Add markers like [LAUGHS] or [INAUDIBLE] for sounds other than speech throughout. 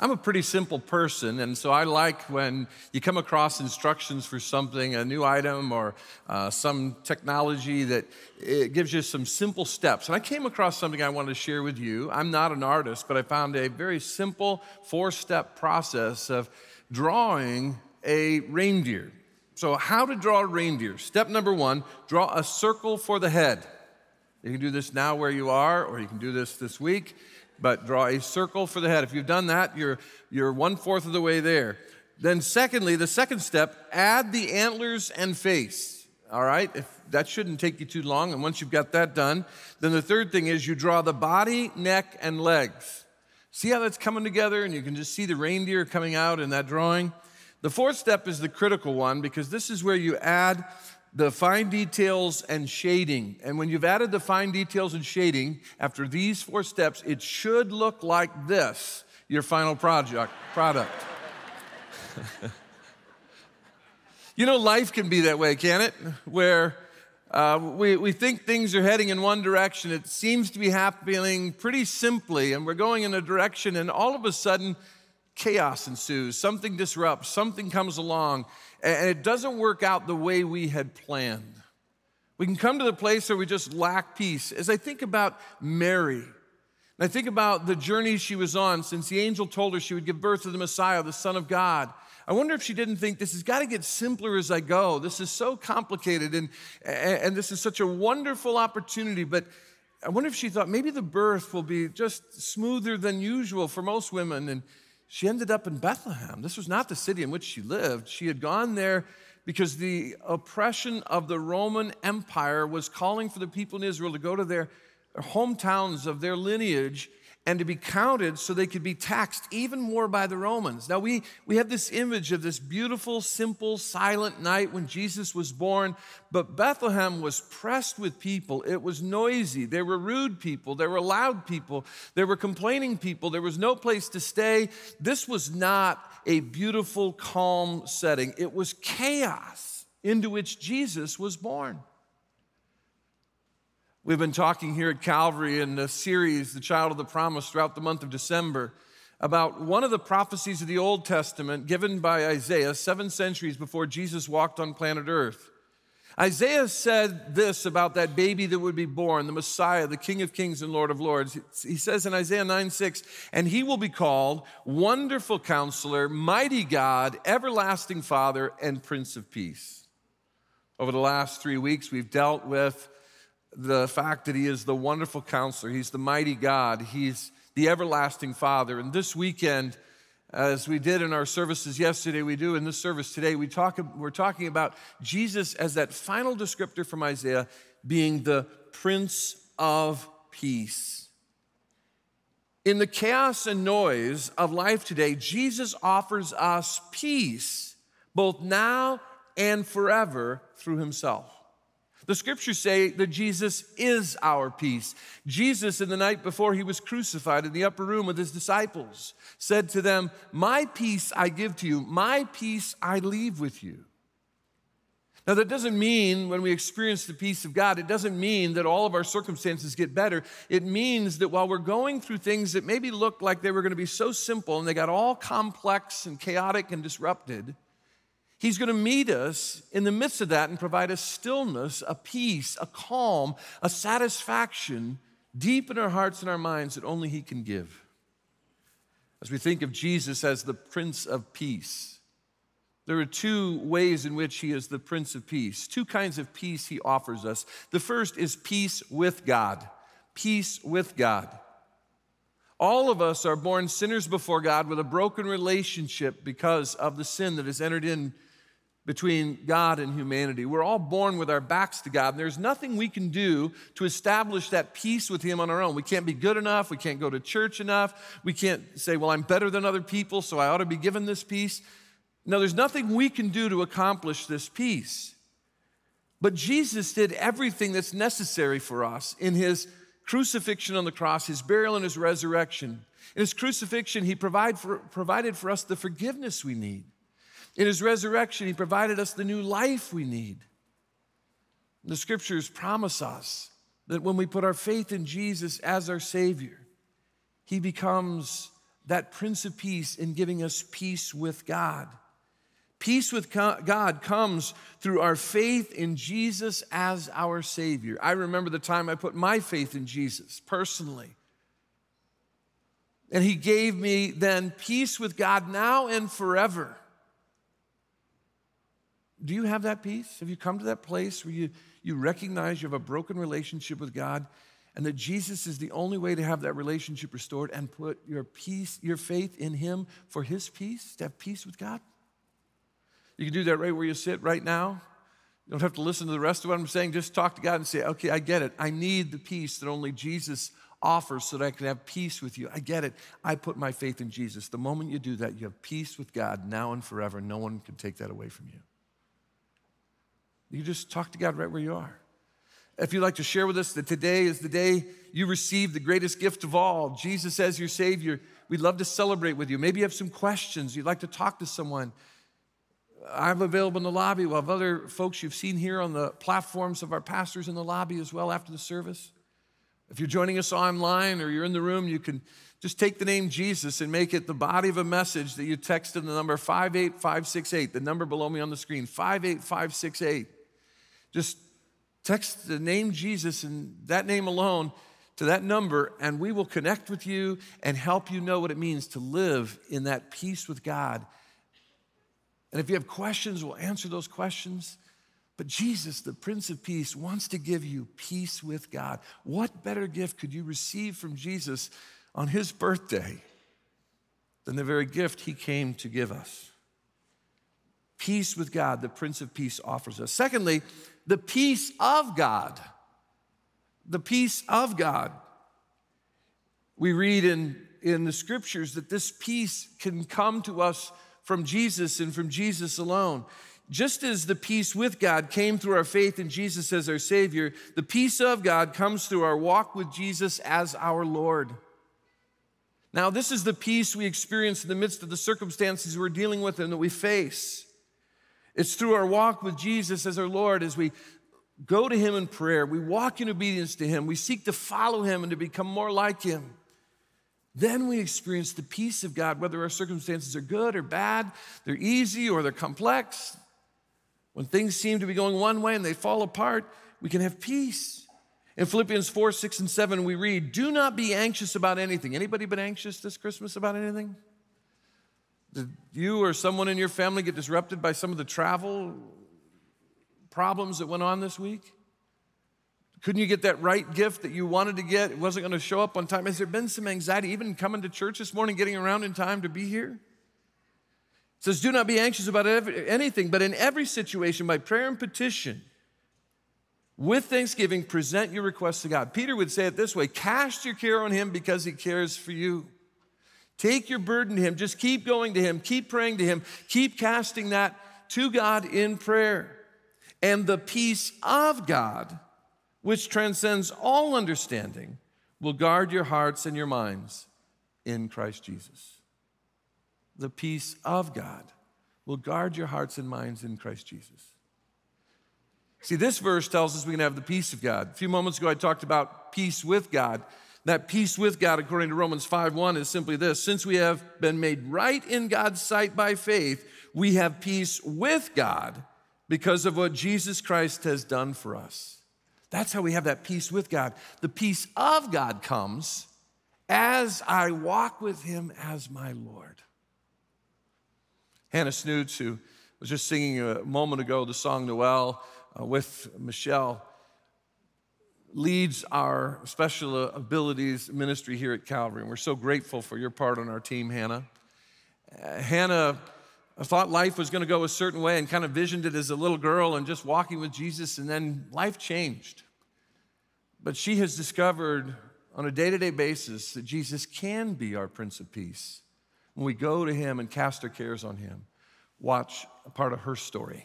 I'm a pretty simple person, and so I like when you come across instructions for something, a new item or uh, some technology that it gives you some simple steps. And I came across something I wanted to share with you. I'm not an artist, but I found a very simple four step process of drawing a reindeer. So, how to draw a reindeer? Step number one draw a circle for the head. You can do this now where you are, or you can do this this week but draw a circle for the head. If you've done that, you're, you're one fourth of the way there. Then, secondly, the second step, add the antlers and face. All right, if that shouldn't take you too long. And once you've got that done, then the third thing is you draw the body, neck, and legs. See how that's coming together, and you can just see the reindeer coming out in that drawing. The fourth step is the critical one because this is where you add the fine details and shading. And when you've added the fine details and shading, after these four steps, it should look like this your final project, product. [LAUGHS] you know, life can be that way, can it? Where uh, we, we think things are heading in one direction. It seems to be happening pretty simply, and we're going in a direction, and all of a sudden, chaos ensues. Something disrupts, something comes along, and it doesn't work out the way we had planned. We can come to the place where we just lack peace. As I think about Mary, and I think about the journey she was on since the angel told her she would give birth to the Messiah, the Son of God. I wonder if she didn't think this has got to get simpler as I go. This is so complicated and, and this is such a wonderful opportunity. But I wonder if she thought maybe the birth will be just smoother than usual for most women. And she ended up in Bethlehem. This was not the city in which she lived. She had gone there because the oppression of the Roman Empire was calling for the people in Israel to go to their hometowns of their lineage and to be counted so they could be taxed even more by the Romans. Now, we, we have this image of this beautiful, simple, silent night when Jesus was born, but Bethlehem was pressed with people. It was noisy. There were rude people, there were loud people, there were complaining people, there was no place to stay. This was not a beautiful, calm setting, it was chaos into which Jesus was born. We've been talking here at Calvary in the series, The Child of the Promise, throughout the month of December, about one of the prophecies of the Old Testament given by Isaiah seven centuries before Jesus walked on planet Earth. Isaiah said this about that baby that would be born, the Messiah, the King of Kings and Lord of Lords. He says in Isaiah 9 6, and he will be called Wonderful Counselor, Mighty God, Everlasting Father, and Prince of Peace. Over the last three weeks, we've dealt with the fact that He is the wonderful counselor, He's the mighty God, He's the everlasting Father. And this weekend, as we did in our services yesterday, we do in this service today, we talk, we're talking about Jesus as that final descriptor from Isaiah being the Prince of Peace. In the chaos and noise of life today, Jesus offers us peace, both now and forever, through Himself. The scriptures say that Jesus is our peace. Jesus, in the night before he was crucified in the upper room with his disciples, said to them, My peace I give to you, my peace I leave with you. Now, that doesn't mean when we experience the peace of God, it doesn't mean that all of our circumstances get better. It means that while we're going through things that maybe looked like they were going to be so simple and they got all complex and chaotic and disrupted, He's going to meet us in the midst of that and provide a stillness, a peace, a calm, a satisfaction deep in our hearts and our minds that only He can give. As we think of Jesus as the Prince of Peace, there are two ways in which He is the Prince of Peace, two kinds of peace He offers us. The first is peace with God, peace with God. All of us are born sinners before God with a broken relationship because of the sin that has entered in between God and humanity. We're all born with our backs to God, and there's nothing we can do to establish that peace with Him on our own. We can't be good enough. We can't go to church enough. We can't say, Well, I'm better than other people, so I ought to be given this peace. No, there's nothing we can do to accomplish this peace. But Jesus did everything that's necessary for us in His crucifixion on the cross, His burial, and His resurrection. In His crucifixion, He provide for, provided for us the forgiveness we need. In his resurrection, he provided us the new life we need. The scriptures promise us that when we put our faith in Jesus as our Savior, he becomes that Prince of Peace in giving us peace with God. Peace with God comes through our faith in Jesus as our Savior. I remember the time I put my faith in Jesus personally. And He gave me then peace with God now and forever. Do you have that peace? Have you come to that place where you, you recognize you have a broken relationship with God and that Jesus is the only way to have that relationship restored and put your peace, your faith in Him for His peace, to have peace with God? You can do that right where you sit right now. You don't have to listen to the rest of what I'm saying. Just talk to God and say, okay, I get it. I need the peace that only Jesus offers so that I can have peace with you. I get it. I put my faith in Jesus. The moment you do that, you have peace with God now and forever. No one can take that away from you. You just talk to God right where you are. If you'd like to share with us that today is the day you receive the greatest gift of all, Jesus as your Savior, we'd love to celebrate with you. Maybe you have some questions, you'd like to talk to someone. I'm available in the lobby. We'll have other folks you've seen here on the platforms of our pastors in the lobby as well after the service. If you're joining us online or you're in the room, you can just take the name Jesus and make it the body of a message that you text in the number 58568, the number below me on the screen, 58568. Just text the name Jesus and that name alone to that number, and we will connect with you and help you know what it means to live in that peace with God and if you have questions, we'll answer those questions. But Jesus, the Prince of Peace, wants to give you peace with God. What better gift could you receive from Jesus on his birthday than the very gift he came to give us? Peace with God, the Prince of Peace offers us. Secondly, the peace of God. The peace of God. We read in, in the scriptures that this peace can come to us from Jesus and from Jesus alone. Just as the peace with God came through our faith in Jesus as our Savior, the peace of God comes through our walk with Jesus as our Lord. Now, this is the peace we experience in the midst of the circumstances we're dealing with and that we face. It's through our walk with Jesus as our Lord, as we go to Him in prayer, we walk in obedience to Him, we seek to follow Him and to become more like Him. Then we experience the peace of God, whether our circumstances are good or bad, they're easy or they're complex. When things seem to be going one way and they fall apart, we can have peace. In Philippians 4, 6, and 7, we read, Do not be anxious about anything. Anybody been anxious this Christmas about anything? Did you or someone in your family get disrupted by some of the travel problems that went on this week? Couldn't you get that right gift that you wanted to get? It wasn't going to show up on time. Has there been some anxiety, even coming to church this morning, getting around in time to be here? It says, Do not be anxious about anything, but in every situation, by prayer and petition, with thanksgiving, present your requests to God. Peter would say it this way Cast your care on him because he cares for you. Take your burden to him. Just keep going to him. Keep praying to him. Keep casting that to God in prayer. And the peace of God which transcends all understanding, will guard your hearts and your minds in Christ Jesus. The peace of God will guard your hearts and minds in Christ Jesus. See, this verse tells us we can have the peace of God. A few moments ago, I talked about peace with God. That peace with God, according to Romans 5 1, is simply this Since we have been made right in God's sight by faith, we have peace with God because of what Jesus Christ has done for us. That's how we have that peace with God. The peace of God comes as I walk with Him as my Lord. Hannah Snoots, who was just singing a moment ago the song Noel uh, with Michelle, leads our special abilities ministry here at Calvary. And we're so grateful for your part on our team, Hannah. Uh, Hannah thought life was going to go a certain way and kind of visioned it as a little girl and just walking with Jesus, and then life changed. But she has discovered on a day to day basis that Jesus can be our Prince of Peace when we go to Him and cast our cares on Him. Watch a part of her story.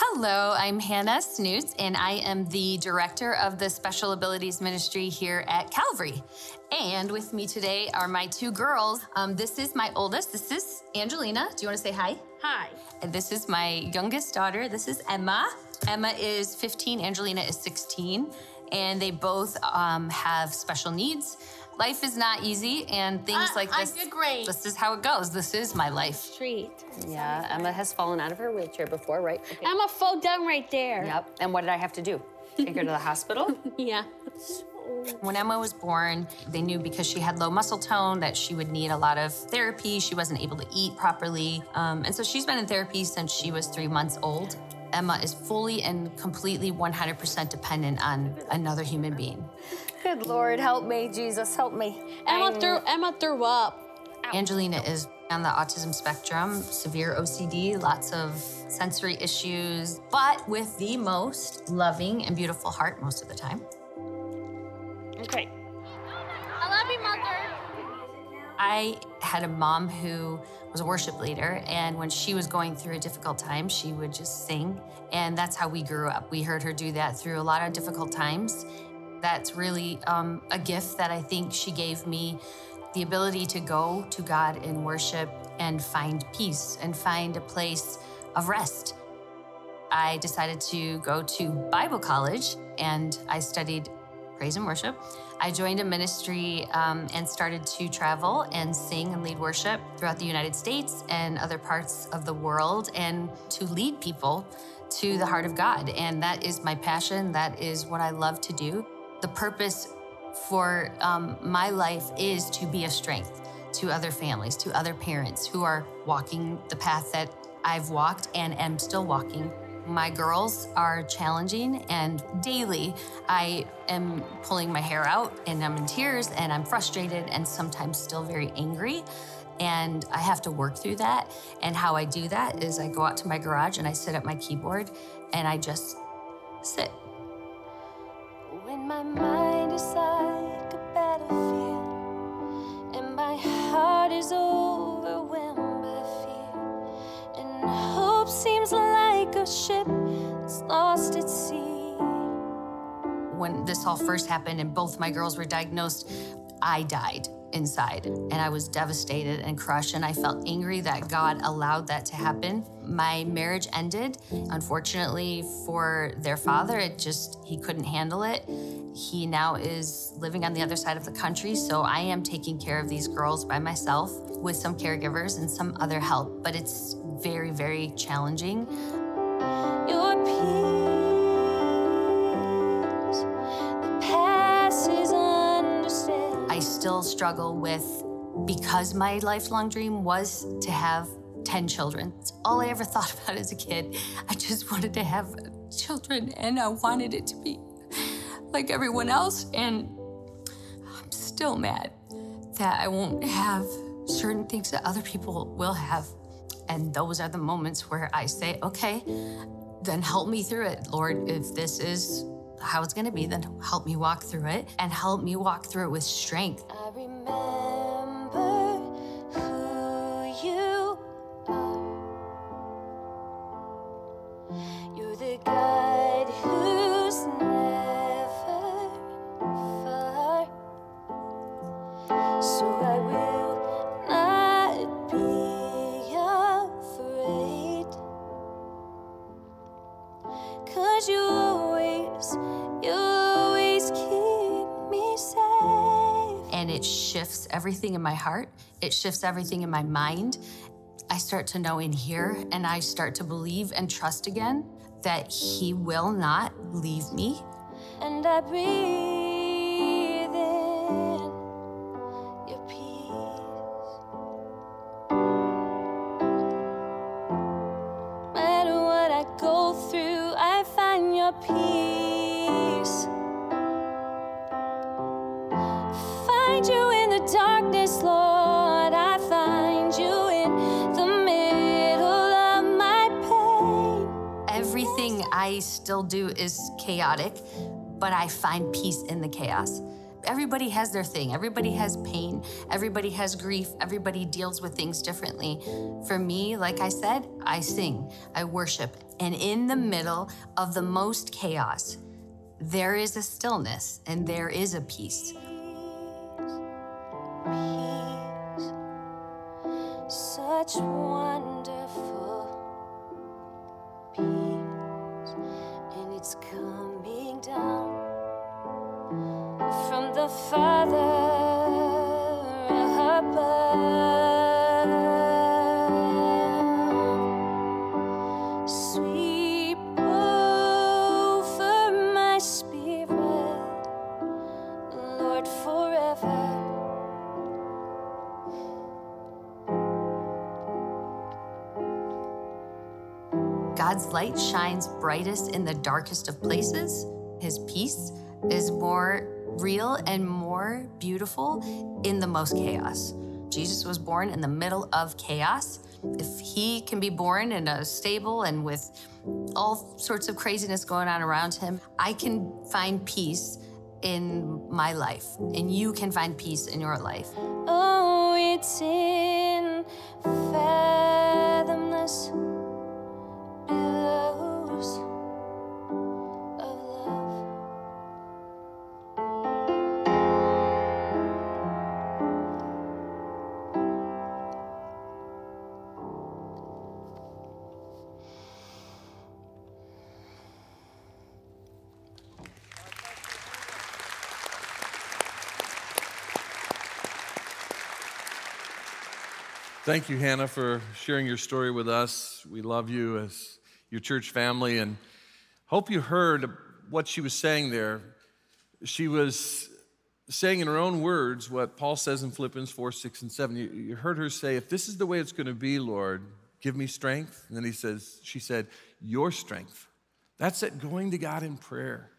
Hello, I'm Hannah Snoots, and I am the director of the Special Abilities Ministry here at Calvary. And with me today are my two girls. Um, this is my oldest. This is Angelina. Do you want to say hi? Hi. And this is my youngest daughter. This is Emma. Emma is 15, Angelina is 16. and they both um, have special needs. Life is not easy, and things Uh, like I'm this—this is how it goes. This is my life. Street. Yeah, Emma has fallen out of her wheelchair before, right? Okay. Emma fell down right there. Yep. And what did I have to do? Take her to the hospital? [LAUGHS] Yeah. When Emma was born, they knew because she had low muscle tone that she would need a lot of therapy. She wasn't able to eat properly. Um, and so she's been in therapy since she was three months old. Emma is fully and completely 100% dependent on another human being. Good Lord, help me, Jesus, help me. Emma I'm- threw Emma threw up. Angelina is on the autism spectrum, severe OCD, lots of sensory issues, but with the most loving and beautiful heart most of the time. Okay. I love you, mother. I had a mom who was a worship leader, and when she was going through a difficult time, she would just sing. And that's how we grew up. We heard her do that through a lot of difficult times. That's really um, a gift that I think she gave me the ability to go to God in worship and find peace and find a place of rest. I decided to go to Bible college and I studied praise and worship. I joined a ministry um, and started to travel and sing and lead worship throughout the United States and other parts of the world and to lead people to the heart of God. And that is my passion. That is what I love to do. The purpose for um, my life is to be a strength to other families, to other parents who are walking the path that I've walked and am still walking. My girls are challenging, and daily I am pulling my hair out and I'm in tears and I'm frustrated and sometimes still very angry. And I have to work through that. And how I do that is I go out to my garage and I sit at my keyboard and I just sit. When my mind is like a battlefield and my heart is overwhelmed seems like a ship that's lost at sea. when this all first happened and both my girls were diagnosed, I died inside and I was devastated and crushed. And I felt angry that God allowed that to happen. My marriage ended. Unfortunately, for their father, it just, he couldn't handle it. He now is living on the other side of the country. So I am taking care of these girls by myself with some caregivers and some other help. But it's very, very challenging. Your peace that passes understanding. I still struggle with because my lifelong dream was to have 10 children. It's all I ever thought [LAUGHS] about as a kid. I just wanted to have children and I wanted it to be like everyone else. And I'm still mad that I won't have certain things that other people will have. And those are the moments where I say, okay, then help me through it, Lord. If this is how it's gonna be, then help me walk through it and help me walk through it with strength. Everything in my heart. It shifts everything in my mind. I start to know in here and I start to believe and trust again that He will not leave me. and I breathe do is chaotic, but I find peace in the chaos. Everybody has their thing. Everybody has pain. Everybody has grief. Everybody deals with things differently. For me, like I said, I sing, I worship. And in the middle of the most chaos, there is a stillness and there is a peace. peace, such wonderful peace, from the Father above. Sweep over my spirit, Lord, forever. God's light shines brightest in the darkest of places his peace is more real and more beautiful in the most chaos. Jesus was born in the middle of chaos. If he can be born in a stable and with all sorts of craziness going on around him, I can find peace in my life, and you can find peace in your life. Oh, it's Thank you, Hannah, for sharing your story with us. We love you as your church family and hope you heard what she was saying there. She was saying in her own words what Paul says in Philippians 4 6 and 7. You, you heard her say, If this is the way it's going to be, Lord, give me strength. And then he says, She said, Your strength. That's it, going to God in prayer.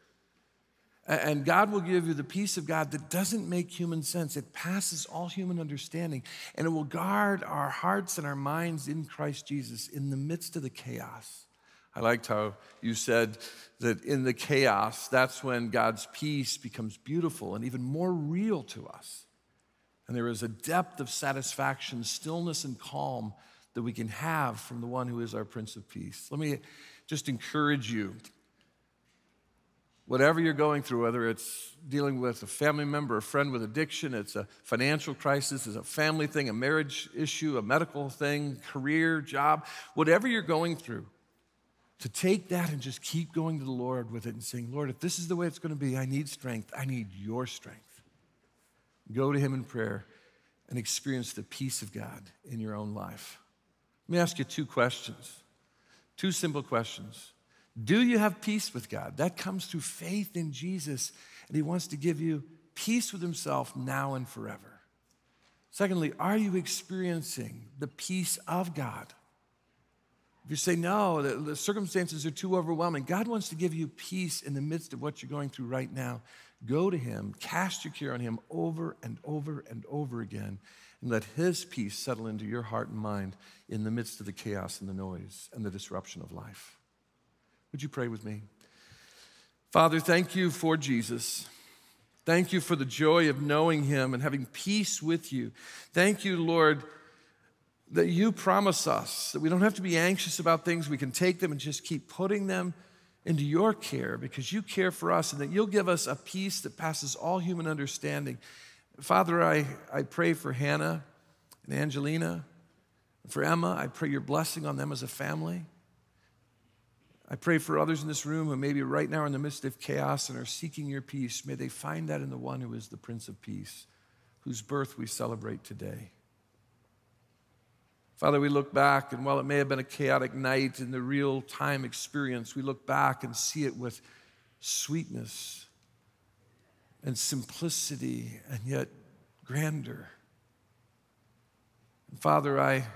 And God will give you the peace of God that doesn't make human sense. It passes all human understanding. And it will guard our hearts and our minds in Christ Jesus in the midst of the chaos. I liked how you said that in the chaos, that's when God's peace becomes beautiful and even more real to us. And there is a depth of satisfaction, stillness, and calm that we can have from the one who is our Prince of Peace. Let me just encourage you whatever you're going through, whether it's dealing with a family member, a friend with addiction, it's a financial crisis, it's a family thing, a marriage issue, a medical thing, career, job, whatever you're going through, to take that and just keep going to the Lord with it and saying, Lord, if this is the way it's going to be, I need strength. I need your strength. Go to Him in prayer and experience the peace of God in your own life. Let me ask you two questions, two simple questions. Do you have peace with God? That comes through faith in Jesus, and He wants to give you peace with Himself now and forever. Secondly, are you experiencing the peace of God? If you say, no, the, the, circumstances are too overwhelming, God wants to give you peace in the midst of what you're going through right now. Go to Him, cast your care on Him over and over and over again, and let His peace settle into your heart and mind in the midst of the chaos and the noise and the disruption of life. Would you pray with me? Father, thank you for Jesus. Thank you for the joy of knowing him and having peace with you. Thank you, Lord, that you promise us that we don't have to be anxious about things. We can take them and just keep putting them into your care because you care for us and that you'll give us a peace that passes all human understanding. Father, I, I pray for Hannah and Angelina, for Emma. I pray your blessing on them as a family. I pray for others in this room who maybe right now are in the midst of chaos and are seeking your peace. May they find that in the one who is the Prince of Peace, whose birth we celebrate today. Father, we look back, and while it may have been a chaotic night in the real time experience, we look back and see it with sweetness and simplicity and yet grandeur. And Father, I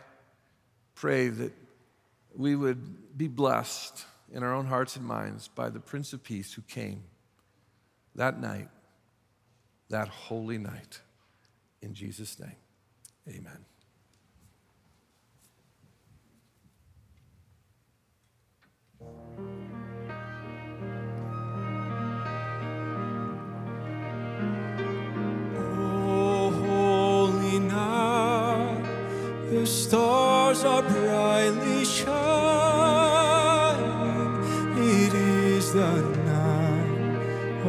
pray that we would be blessed in our own hearts and minds by the Prince of Peace who came that night, that holy night. In Jesus' name, amen. Oh, holy night, the stars are brightly shining.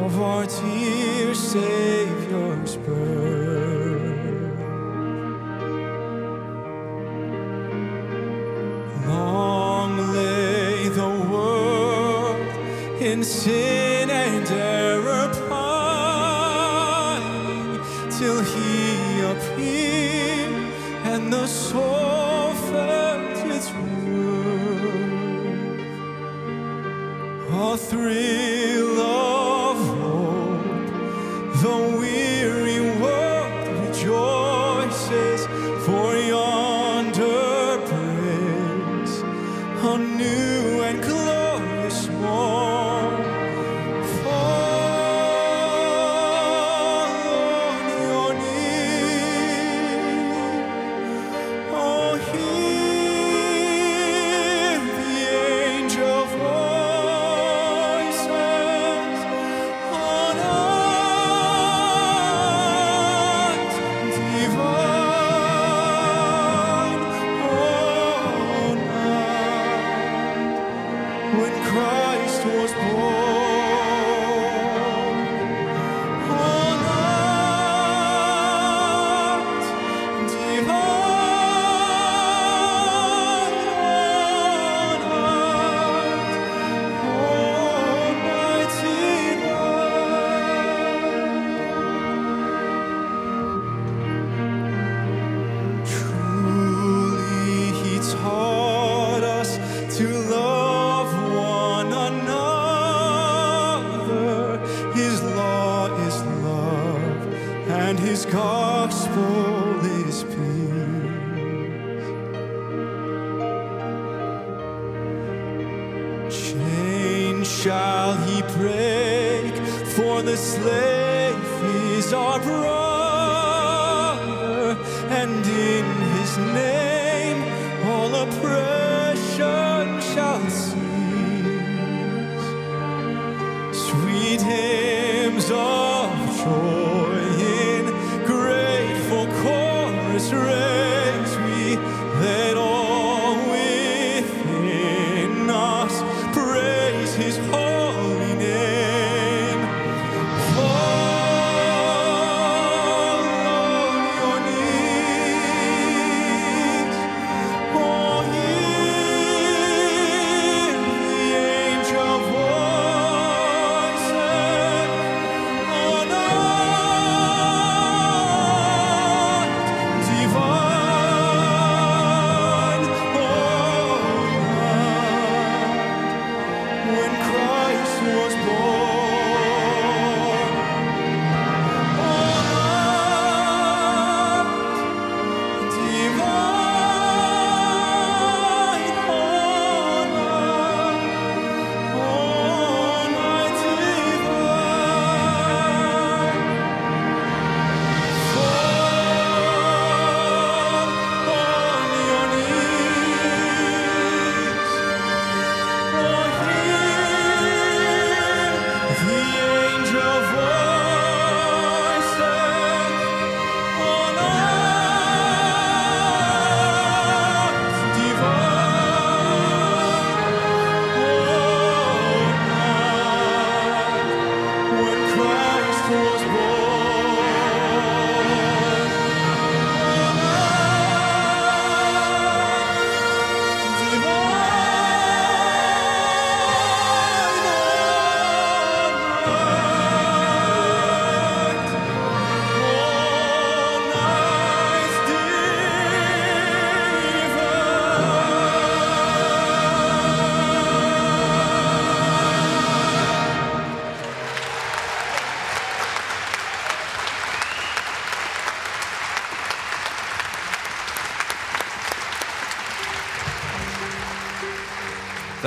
Of our dear Savior's birth. Long lay the world in sin and error pining till he appeared and the soul felt its worth. A thrill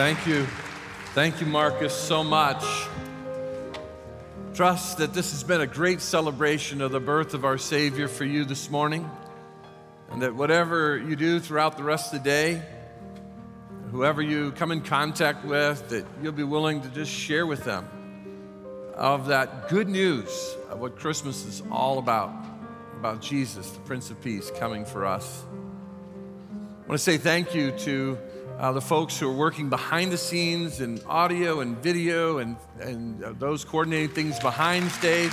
Thank you. Thank you, Marcus, so much. Trust that this has been a great celebration of the birth of our Savior for you this morning, and that whatever you do throughout the rest of the day, whoever you come in contact with, that you'll be willing to just share with them of that good news of what Christmas is all about about Jesus, the Prince of Peace, coming for us. I want to say thank you to uh, the folks who are working behind the scenes in audio and video and, and uh, those coordinating things behind stage.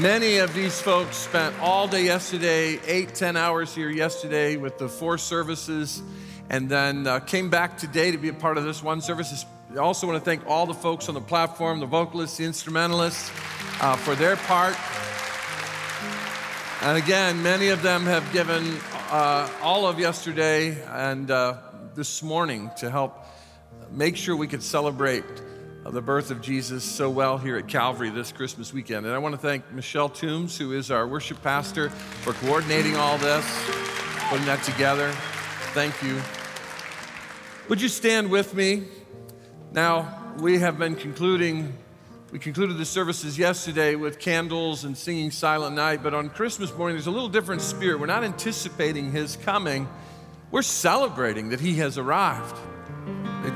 Many of these folks spent all day yesterday, eight, ten hours here yesterday with the four services, and then uh, came back today to be a part of this one service. I also want to thank all the folks on the platform, the vocalists, the instrumentalists, uh, for their part. And again, many of them have given uh, all of yesterday and uh, this morning to help make sure we could celebrate uh, the birth of Jesus so well here at Calvary this Christmas weekend. And I want to thank Michelle Toombs, who is our worship pastor, for coordinating all this, putting that together. Thank you. Would you stand with me? Now, we have been concluding we concluded the services yesterday with candles and singing Silent Night, but on Christmas morning, there's a little different spirit. We're not anticipating his coming, we're celebrating that he has arrived.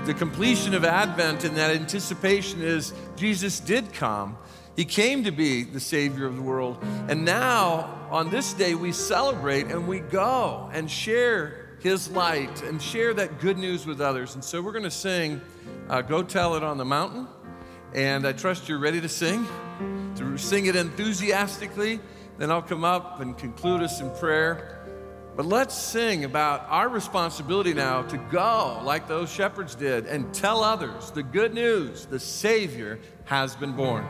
The completion of Advent and that anticipation is Jesus did come. He came to be the Savior of the world. And now, on this day, we celebrate and we go and share His light and share that good news with others. And so we're going to sing uh, Go Tell It on the Mountain. And I trust you're ready to sing, to sing it enthusiastically. Then I'll come up and conclude us in prayer. But let's sing about our responsibility now to go like those shepherds did and tell others the good news the Savior has been born.